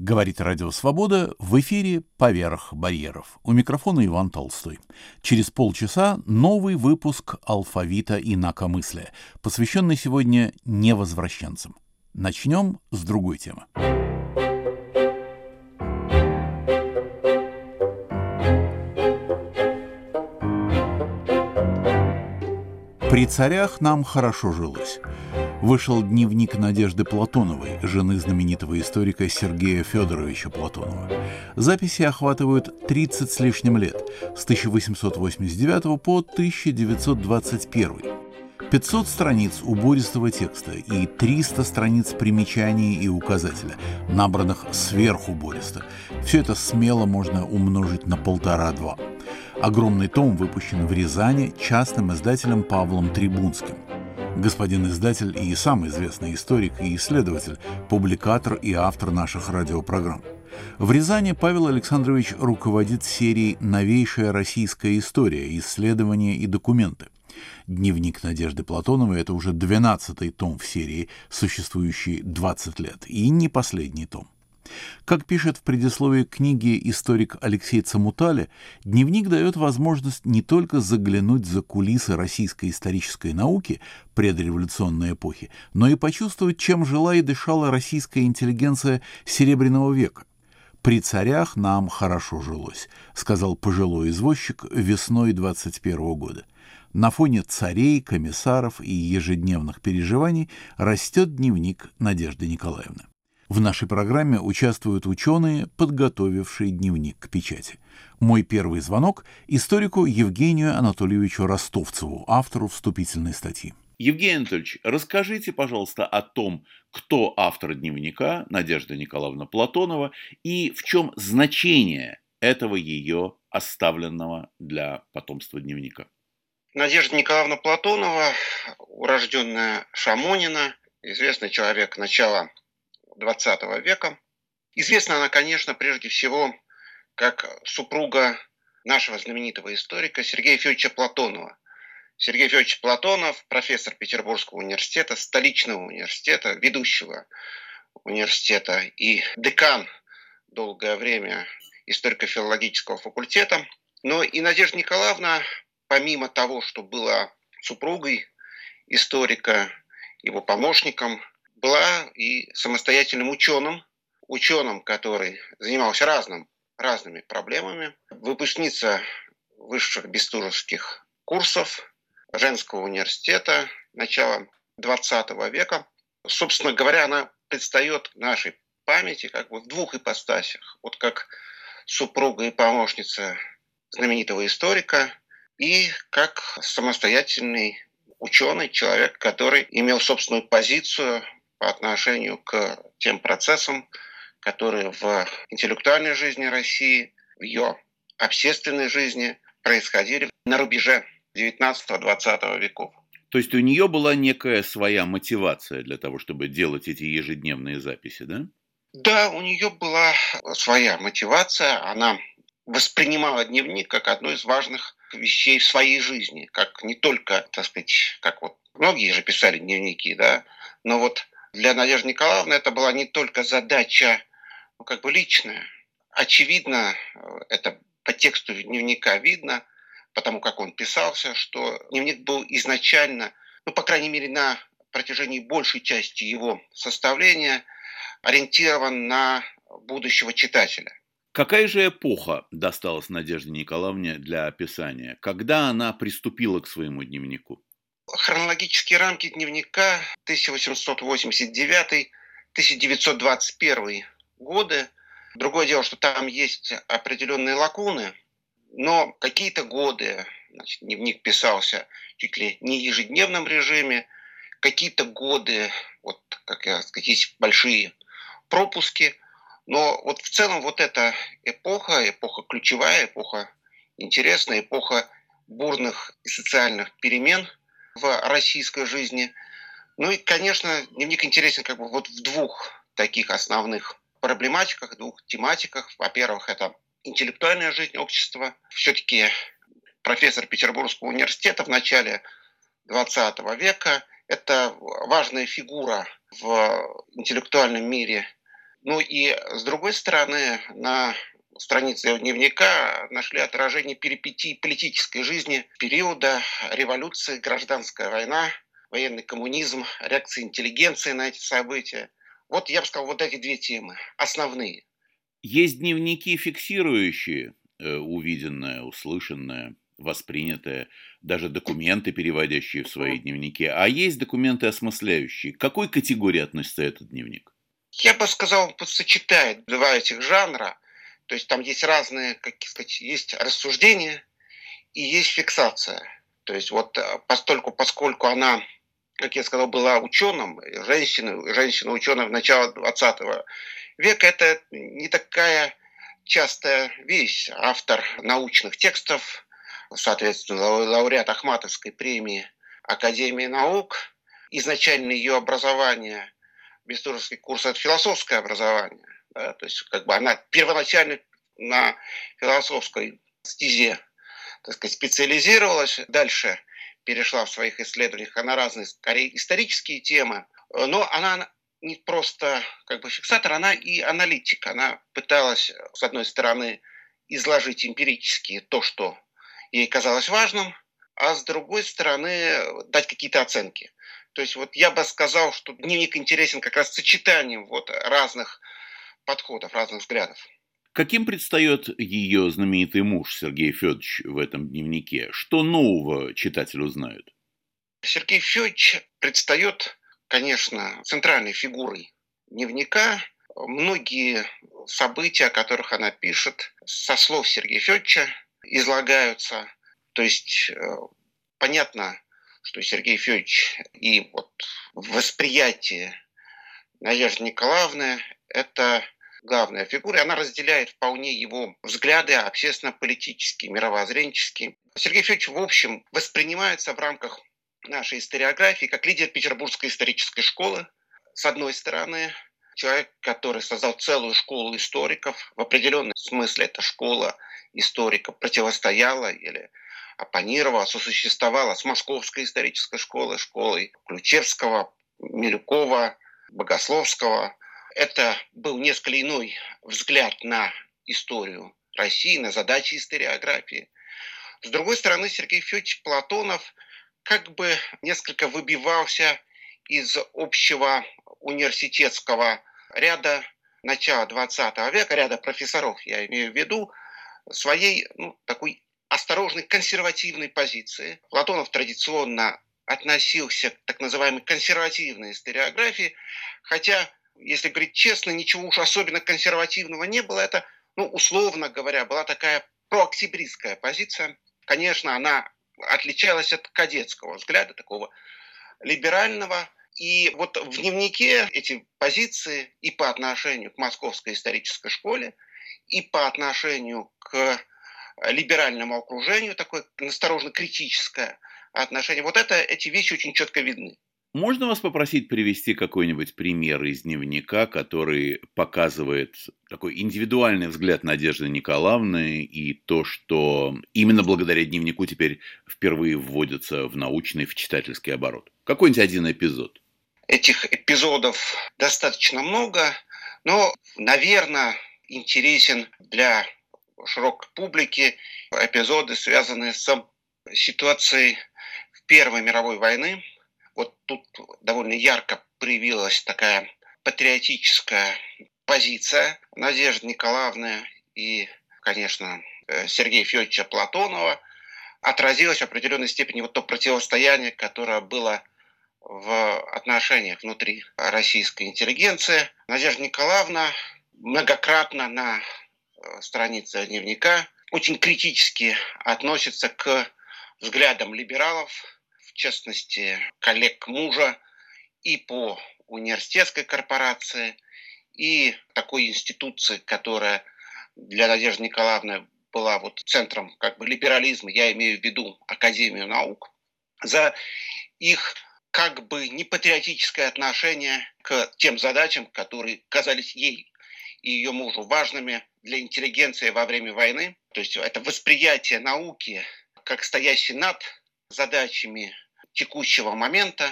Говорит Радио Свобода в эфире «Поверх барьеров». У микрофона Иван Толстой. Через полчаса новый выпуск «Алфавита инакомыслия», посвященный сегодня невозвращенцам. Начнем с другой темы. При царях нам хорошо жилось. Вышел дневник Надежды Платоновой, жены знаменитого историка Сергея Федоровича Платонова. Записи охватывают 30 с лишним лет, с 1889 по 1921. 500 страниц убористого текста и 300 страниц примечаний и указателя, набранных сверхубористо. Все это смело можно умножить на полтора-два. Огромный том выпущен в Рязани частным издателем Павлом Трибунским. Господин издатель и сам известный историк и исследователь, публикатор и автор наших радиопрограмм. В Рязани Павел Александрович руководит серией «Новейшая российская история. Исследования и документы». Дневник Надежды Платоновой – это уже 12-й том в серии, существующий 20 лет, и не последний том. Как пишет в предисловии книги историк Алексей Цамутали, дневник дает возможность не только заглянуть за кулисы российской исторической науки предреволюционной эпохи, но и почувствовать, чем жила и дышала российская интеллигенция Серебряного века. «При царях нам хорошо жилось», — сказал пожилой извозчик весной 21 года. На фоне царей, комиссаров и ежедневных переживаний растет дневник Надежды Николаевны. В нашей программе участвуют ученые, подготовившие дневник к печати. Мой первый звонок – историку Евгению Анатольевичу Ростовцеву, автору вступительной статьи. Евгений Анатольевич, расскажите, пожалуйста, о том, кто автор дневника Надежда Николаевна Платонова и в чем значение этого ее оставленного для потомства дневника. Надежда Николаевна Платонова, урожденная Шамонина, известный человек начала XX века. Известна она, конечно, прежде всего как супруга нашего знаменитого историка Сергея Федоровича Платонова. Сергей Федорович Платонов, профессор Петербургского университета, столичного университета, ведущего университета и декан долгое время историко-филологического факультета. Но и Надежда Николаевна, помимо того, что была супругой историка, его помощником, была и самостоятельным ученым, ученым, который занимался разным, разными проблемами, выпускница высших бестужевских курсов женского университета начала 20 века. Собственно говоря, она предстает нашей памяти как бы в двух ипостасях. Вот как супруга и помощница знаменитого историка и как самостоятельный ученый, человек, который имел собственную позицию по отношению к тем процессам, которые в интеллектуальной жизни России, в ее общественной жизни происходили на рубеже 19-20 веков. То есть у нее была некая своя мотивация для того, чтобы делать эти ежедневные записи, да? Да, у нее была своя мотивация. Она воспринимала дневник как одну из важных вещей в своей жизни, как не только, так сказать, как вот многие же писали дневники, да, но вот для Надежды Николаевны это была не только задача ну, как бы личная. Очевидно, это по тексту дневника видно, потому как он писался, что дневник был изначально, ну, по крайней мере, на протяжении большей части его составления ориентирован на будущего читателя. Какая же эпоха досталась Надежде Николаевне для описания? Когда она приступила к своему дневнику? Хронологические рамки дневника 1889-1921 годы. Другое дело, что там есть определенные лакуны, но какие-то годы значит, дневник писался чуть ли не в ежедневном режиме, какие-то годы, вот как я какие большие пропуски, но вот в целом вот эта эпоха, эпоха ключевая, эпоха интересная, эпоха бурных и социальных перемен – в российской жизни. Ну и, конечно, дневник интересен как бы вот в двух таких основных проблематиках, двух тематиках. Во-первых, это интеллектуальная жизнь общества. Все-таки профессор Петербургского университета в начале 20 века. Это важная фигура в интеллектуальном мире Ну и с другой стороны, на странице дневника нашли отражение перипетий политической жизни периода революции, гражданская война, военный коммунизм, реакция интеллигенции на эти события. Вот я бы сказал, вот эти две темы основные. Есть дневники, фиксирующие э, увиденное, услышанное, воспринятое, даже документы, переводящие в свои дневники, а есть документы осмысляющие. К какой категории относится этот дневник? Я бы сказал, сочетает два этих жанра. То есть там есть разные, как сказать, есть рассуждения и есть фиксация. То есть вот э, постольку, поскольку она, как я сказал, была ученым, женщина, женщина ученая в начале 20 века, это не такая частая вещь. Автор научных текстов, соответственно, лауреат Ахматовской премии Академии наук. Изначально ее образование, бестужевский курс, это философское образование. Да, то есть как бы она первоначально на философской стезе так сказать, специализировалась, дальше перешла в своих исследованиях на разные, скорее, исторические темы, но она не просто как бы фиксатор, она и аналитик. Она пыталась, с одной стороны, изложить эмпирически то, что ей казалось важным, а с другой стороны дать какие-то оценки. То есть вот я бы сказал, что дневник интересен как раз сочетанием вот разных подходов, разных взглядов. Каким предстает ее знаменитый муж Сергей Федорович в этом дневнике? Что нового читатель узнает? Сергей Федорович предстает, конечно, центральной фигурой дневника. Многие события, о которых она пишет, со слов Сергея Федоровича излагаются. То есть э, понятно, что Сергей Федорович и вот восприятие Надежды Николаевны – это главная фигура, и она разделяет вполне его взгляды общественно-политические, мировоззренческие. Сергей Федорович, в общем, воспринимается в рамках нашей историографии как лидер Петербургской исторической школы. С одной стороны, человек, который создал целую школу историков. В определенном смысле эта школа историков противостояла или оппонировала, сосуществовала с Московской исторической школой, школой Ключевского, Милюкова, Богословского. Это был несколько иной взгляд на историю России, на задачи историографии. С другой стороны, Сергей Федорович Платонов как бы несколько выбивался из общего университетского ряда начала 20 века, ряда профессоров, я имею в виду, своей ну, такой осторожной консервативной позиции. Платонов традиционно относился к так называемой консервативной историографии, хотя, если говорить честно, ничего уж особенно консервативного не было. Это, ну, условно говоря, была такая прооктябристская позиция. Конечно, она отличалась от кадетского взгляда, такого либерального, и вот в дневнике эти позиции и по отношению к Московской исторической школе, и по отношению к либеральному окружению, такое насторожно критическое отношение, вот это, эти вещи очень четко видны. Можно вас попросить привести какой-нибудь пример из дневника, который показывает такой индивидуальный взгляд Надежды Николаевны и то, что именно благодаря дневнику теперь впервые вводится в научный, в читательский оборот? Какой-нибудь один эпизод. Этих эпизодов достаточно много, но, наверное, интересен для широкой публики эпизоды, связанные с ситуацией в Первой мировой войны, вот тут довольно ярко проявилась такая патриотическая позиция Надежды Николаевны и, конечно, э, Сергея Федоровича Платонова отразилось в определенной степени вот то противостояние, которое было в отношениях внутри российской интеллигенции. Надежда Николаевна многократно на э, странице дневника очень критически относится к взглядам либералов, частности, коллег мужа и по университетской корпорации, и такой институции, которая для Надежды Николаевны была вот центром как бы либерализма, я имею в виду Академию наук, за их как бы непатриотическое отношение к тем задачам, которые казались ей и ее мужу важными для интеллигенции во время войны. То есть это восприятие науки как стоящей над задачами текущего момента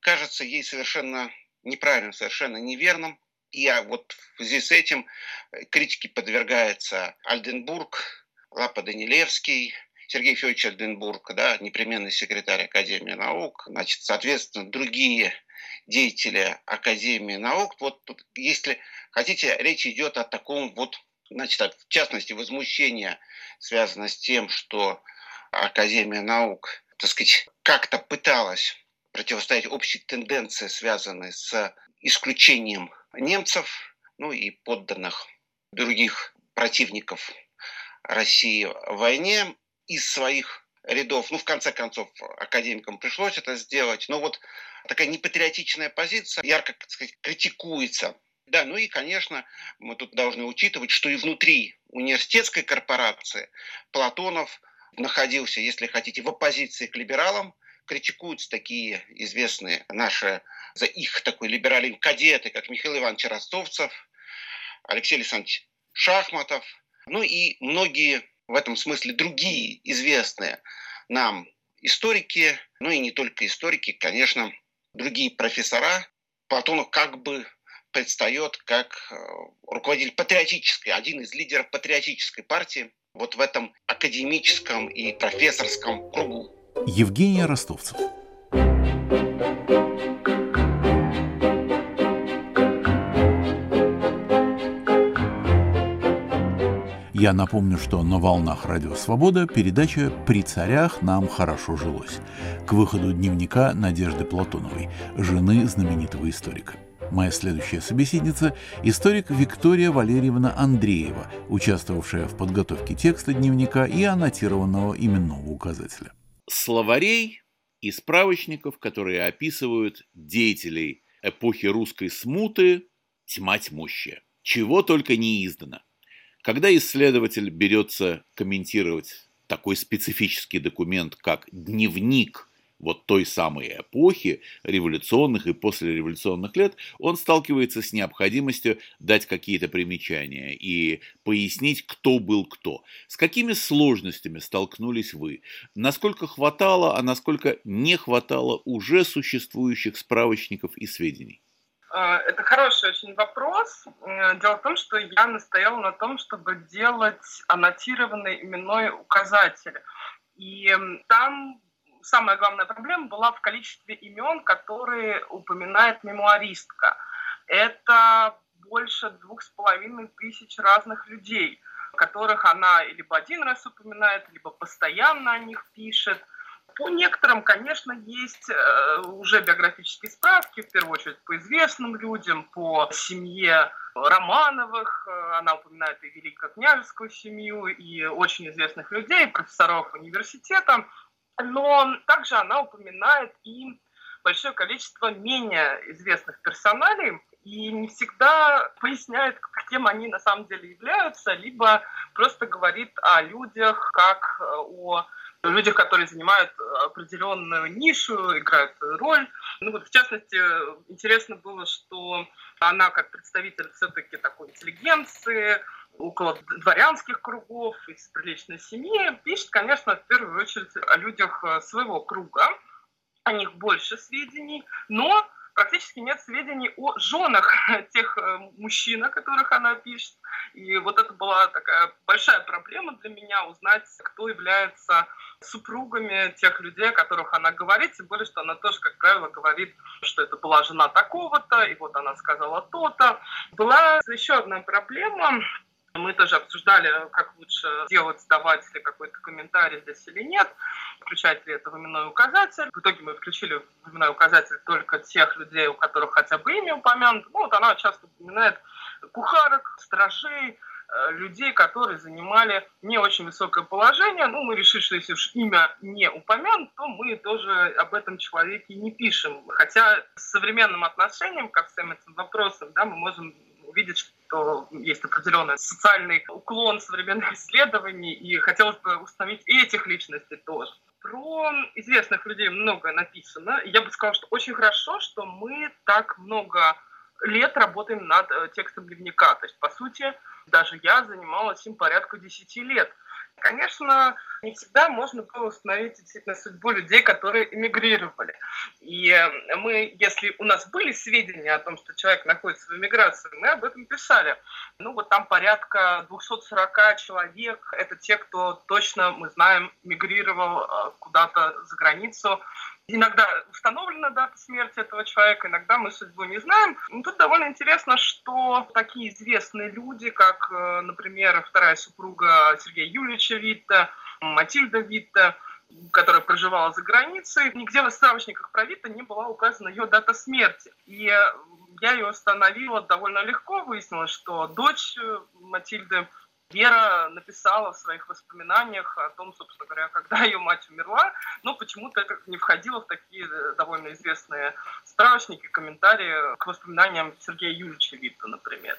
кажется ей совершенно неправильным, совершенно неверным. И вот в связи с этим критике подвергается Альденбург, Лапа Данилевский, Сергей Федорович Альденбург, да, непременный секретарь Академии наук, значит, соответственно, другие деятели Академии наук. Вот тут, если хотите, речь идет о таком вот, значит, в частности, возмущение связано с тем, что Академия наук, так сказать, как-то пыталась противостоять общей тенденции, связанной с исключением немцев, ну и подданных других противников России в войне из своих рядов. Ну, в конце концов, академикам пришлось это сделать. Но вот такая непатриотичная позиция ярко, так сказать, критикуется. Да, ну и, конечно, мы тут должны учитывать, что и внутри университетской корпорации Платонов находился, если хотите, в оппозиции к либералам, критикуются такие известные наши за их такой либерализм кадеты, как Михаил Иванович Ростовцев, Алексей Александрович Шахматов, ну и многие в этом смысле другие известные нам историки, ну и не только историки, конечно, другие профессора. Платонов как бы предстает как э, руководитель патриотической, один из лидеров патриотической партии вот в этом академическом и профессорском кругу. Евгений Ростовцев. Я напомню, что на волнах Радио Свобода передача «При царях нам хорошо жилось» к выходу дневника Надежды Платоновой, жены знаменитого историка. Моя следующая собеседница – историк Виктория Валерьевна Андреева, участвовавшая в подготовке текста дневника и аннотированного именного указателя. Словарей и справочников, которые описывают деятелей эпохи русской смуты, тьма тьмущая. Чего только не издано. Когда исследователь берется комментировать такой специфический документ, как дневник вот той самой эпохи, революционных и послереволюционных лет, он сталкивается с необходимостью дать какие-то примечания и пояснить, кто был кто. С какими сложностями столкнулись вы? Насколько хватало, а насколько не хватало уже существующих справочников и сведений? Э, это хороший очень вопрос. Дело в том, что я настояла на том, чтобы делать аннотированный именной указатель. И там самая главная проблема была в количестве имен, которые упоминает мемуаристка. Это больше двух с половиной тысяч разных людей, которых она либо один раз упоминает, либо постоянно о них пишет – по некоторым, конечно, есть э, уже биографические справки, в первую очередь по известным людям, по семье Романовых, э, она упоминает и великокняжескую семью, и очень известных людей, профессоров университета, но также она упоминает и большое количество менее известных персоналей, и не всегда поясняет, кем они на самом деле являются, либо просто говорит о людях как о людях, которые занимают определенную нишу, играют роль. Ну вот, в частности, интересно было, что она как представитель все-таки такой интеллигенции, около дворянских кругов, из приличной семьи, пишет, конечно, в первую очередь о людях своего круга, о них больше сведений, но практически нет сведений о женах тех э, мужчин, о которых она пишет. И вот это была такая большая проблема для меня, узнать, кто является супругами тех людей, о которых она говорит, тем более, что она тоже, как правило, говорит, что это была жена такого-то, и вот она сказала то-то. Была еще одна проблема, мы тоже обсуждали, как лучше делать, давать ли какой-то комментарий здесь или нет, включать ли это в именной указатель. В итоге мы включили в именной указатель только тех людей, у которых хотя бы имя упомянуто. Ну, вот она часто упоминает кухарок, стражей, э, людей, которые занимали не очень высокое положение. Ну, мы решили, что если уж имя не упомянуто, то мы тоже об этом человеке не пишем. Хотя с современным отношением ко всем этим вопросам, да, мы можем увидеть, что есть определенный социальный уклон современных исследований, и хотелось бы установить и этих личностей тоже. Про известных людей много написано. Я бы сказала, что очень хорошо, что мы так много лет работаем над э, текстом дневника. То есть, по сути, даже я занималась им порядка 10 лет. Конечно, не всегда можно было установить действительно судьбу людей, которые эмигрировали. И мы, если у нас были сведения о том, что человек находится в эмиграции, мы об этом писали. Ну вот там порядка 240 человек. Это те, кто точно, мы знаем, мигрировал э, куда-то за границу. Иногда установлена дата смерти этого человека, иногда мы судьбу не знаем. Но тут довольно интересно, что такие известные люди, как, э, например, вторая супруга Сергея Юрьевича Витта, Матильда Витта, которая проживала за границей, нигде в справочниках про Витта не была указана ее дата смерти. И я ее установила довольно легко, выяснилось, что дочь Матильды Вера написала в своих воспоминаниях о том, собственно говоря, когда ее мать умерла, но почему-то это не входило в такие э, довольно известные справочники, комментарии к воспоминаниям Сергея Юрьевича Витта, например.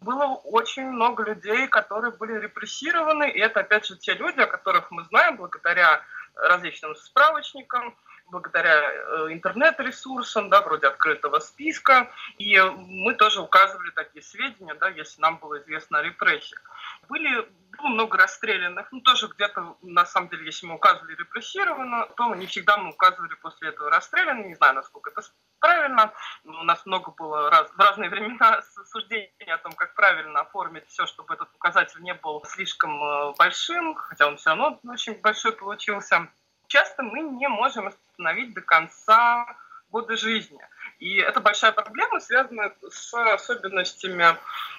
Было очень много людей, которые были репрессированы, и это, опять же, те люди, о которых мы знаем благодаря различным справочникам, благодаря э, интернет-ресурсам, да, вроде открытого списка, и мы тоже указывали такие сведения, да, если нам было известно о репрессиях. Были было много расстрелянных, ну тоже где-то, на самом деле, если мы указывали репрессировано, то не всегда мы указывали после этого расстреляно, не знаю, насколько это правильно. У нас много было раз, в разные времена суждений о том, как правильно оформить все, чтобы этот указатель не был слишком э, большим, хотя он все равно очень большой получился часто мы не можем остановить до конца года жизни. И это большая проблема, связанная с особенностями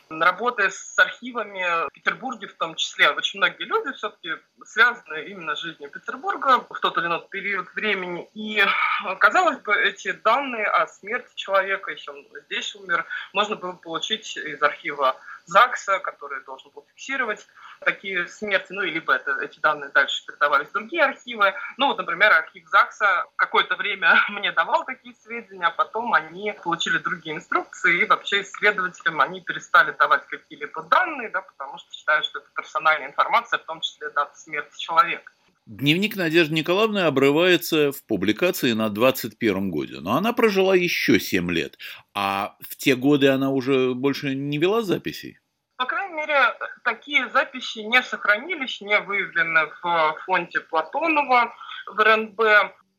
работы с архивами в Петербурге в том числе. Очень многие люди все-таки связаны именно с жизнью Петербурга в тот или иной период времени. И, казалось бы, эти данные о смерти человека, если он здесь умер, можно было получить из архива ЗАГСа, который должен был фиксировать такие смерти, ну, и либо это, эти данные дальше передавались в другие архивы. Ну, вот, например, архив ЗАГСа какое-то время мне давал такие сведения, а потом они получили другие инструкции, и вообще исследователям они перестали давать какие-либо данные, да, потому что считают, что это персональная информация, в том числе дата смерти человека. Дневник Надежды Николаевны обрывается в публикации на 21 годе, но она прожила еще 7 лет, а в те годы она уже больше не вела записей мере, такие записи не сохранились, не выявлены в фонде Платонова в РНБ.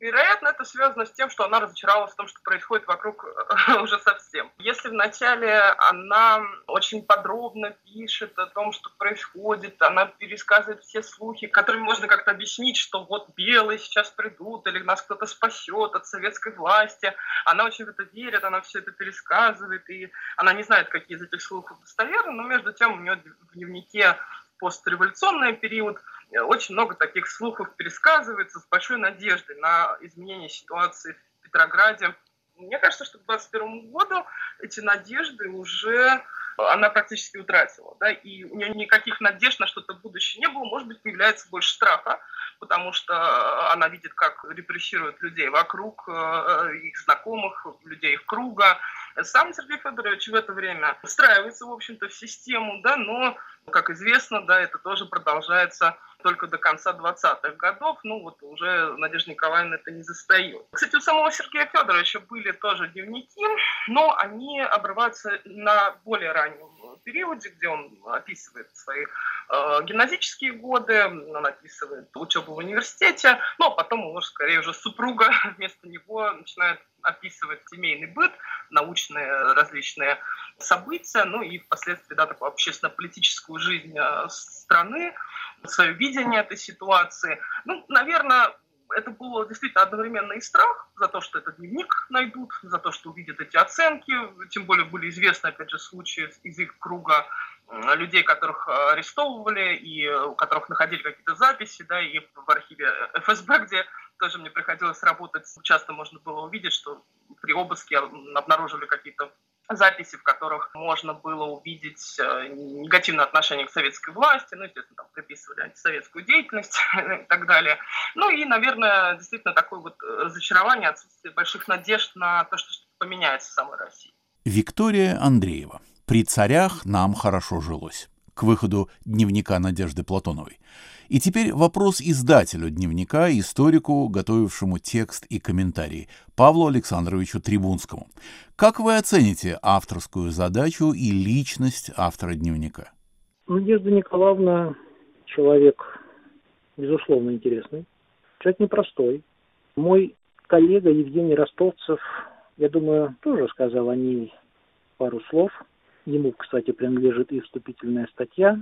Вероятно, это связано с тем, что она разочаровалась в том, что происходит вокруг уже совсем. Если вначале она очень подробно пишет о том, что происходит, она пересказывает все слухи, которыми можно как-то объяснить, что вот белые сейчас придут, или нас кто-то спасет от советской власти. Она очень в это верит, она все это пересказывает, и она не знает, какие из этих слухов достоверны, но между тем у нее в дневнике постреволюционный период – очень много таких слухов пересказывается с большой надеждой на изменение ситуации в Петрограде. Мне кажется, что к 2021 году эти надежды уже она практически утратила. Да? И у нее никаких надежд на что-то будущее не было. Может быть, появляется больше страха, потому что она видит, как репрессируют людей вокруг, э, их знакомых, людей их круга. Сам Сергей Федорович в это время встраивается, в общем-то, в систему, да, но, как известно, да, это тоже продолжается только до конца 20-х годов, ну вот уже Надежда Николаевна это не застоит. Кстати, у самого Сергея Федоровича были тоже дневники, но они обрываются на более раннем периоде, где он описывает свои э, гимназические годы, он описывает учебу в университете, но потом уже скорее уже супруга вместо него начинает описывать семейный быт, научные различные события, ну и впоследствии да, такую общественно-политическую жизнь э, страны, свое видение этой ситуации. Ну, наверное, это было действительно одновременно и страх за то, что этот дневник найдут, за то, что увидят эти оценки. Тем более были известны, опять же, случаи из их круга людей, которых арестовывали и у которых находили какие-то записи, да, и в архиве ФСБ, где тоже мне приходилось работать, часто можно было увидеть, что при обыске обнаружили какие-то записи, в которых можно было увидеть э, негативное отношение к советской власти, ну, естественно, там приписывали антисоветскую деятельность и так далее. Ну и, наверное, действительно такое вот разочарование, отсутствие больших надежд на то, что что-то поменяется в самой России. Виктория Андреева. При царях нам хорошо жилось. К выходу дневника Надежды Платоновой. И теперь вопрос издателю дневника, историку, готовившему текст и комментарии, Павлу Александровичу Трибунскому. Как вы оцените авторскую задачу и личность автора дневника? Надежда Николаевна человек безусловно, интересный. Человек непростой. Мой коллега Евгений Ростовцев, я думаю, тоже сказал о ней пару слов. Ему, кстати, принадлежит и вступительная статья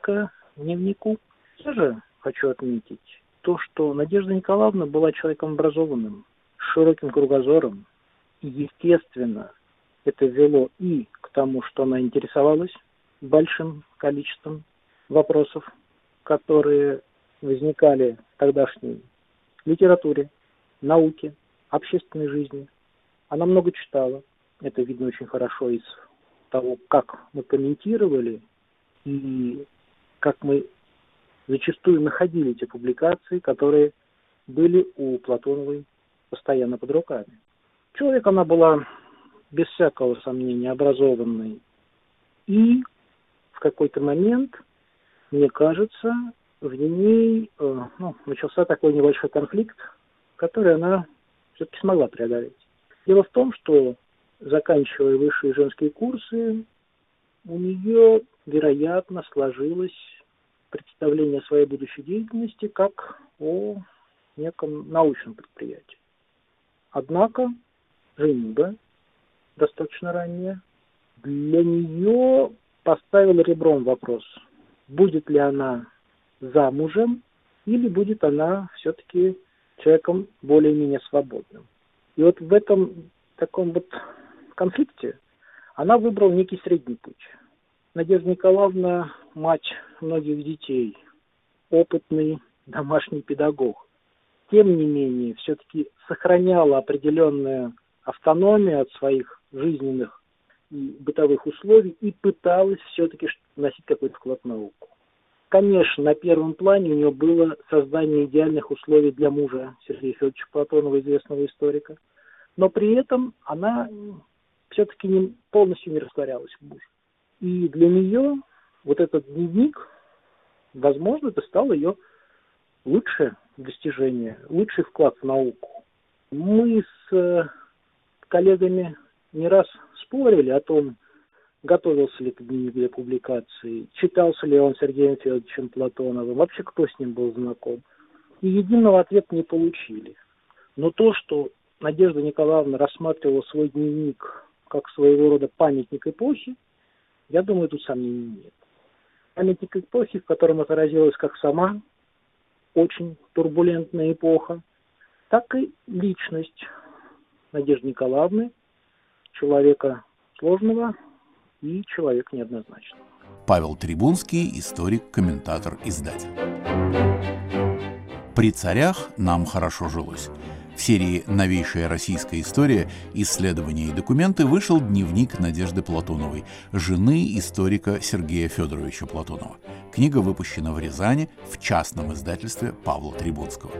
к дневнику. Же хочу отметить то, что Надежда Николаевна была человеком образованным, с широким кругозором. И, естественно, это вело и к тому, что она интересовалась большим количеством вопросов, которые возникали в тогдашней литературе, науке, общественной жизни. Она много читала. Это видно очень хорошо из того, как мы комментировали и как мы зачастую находили эти публикации, которые были у Платоновой постоянно под руками. Человек она была, без всякого сомнения, образованный. И в какой-то момент, мне кажется, в ней э, ну, начался такой небольшой конфликт, который она все-таки смогла преодолеть. Дело в том, что заканчивая высшие женские курсы, у нее, вероятно, сложилось представление о своей будущей деятельности как о неком научном предприятии. Однако женитьба достаточно ранняя для нее поставила ребром вопрос, будет ли она замужем или будет она все-таки человеком более-менее свободным. И вот в этом таком вот конфликте она выбрала некий средний путь. Надежда Николаевна, мать многих детей, опытный домашний педагог, тем не менее, все-таки сохраняла определенную автономию от своих жизненных и бытовых условий и пыталась все-таки вносить какой-то вклад в науку. Конечно, на первом плане у нее было создание идеальных условий для мужа Сергея Федоровича Платонова, известного историка, но при этом она все-таки не, полностью не растворялась в муже. И для нее вот этот дневник, возможно, это стало ее лучшее достижение, лучший вклад в науку. Мы с э, коллегами не раз спорили о том, готовился ли к дневник для публикации, читался ли он Сергеем Федоровичем Платоновым, вообще кто с ним был знаком. И единого ответа не получили. Но то, что Надежда Николаевна рассматривала свой дневник как своего рода памятник эпохи, я думаю, тут сомнений нет. Памятник эпохи, в котором отразилась как сама очень турбулентная эпоха, так и личность Надежды Николаевны, человека сложного и человека неоднозначного. Павел Трибунский, историк, комментатор, издатель. При царях нам хорошо жилось. В серии «Новейшая российская история. Исследования и документы» вышел дневник Надежды Платоновой, жены историка Сергея Федоровича Платонова. Книга выпущена в Рязани в частном издательстве Павла Трибунского.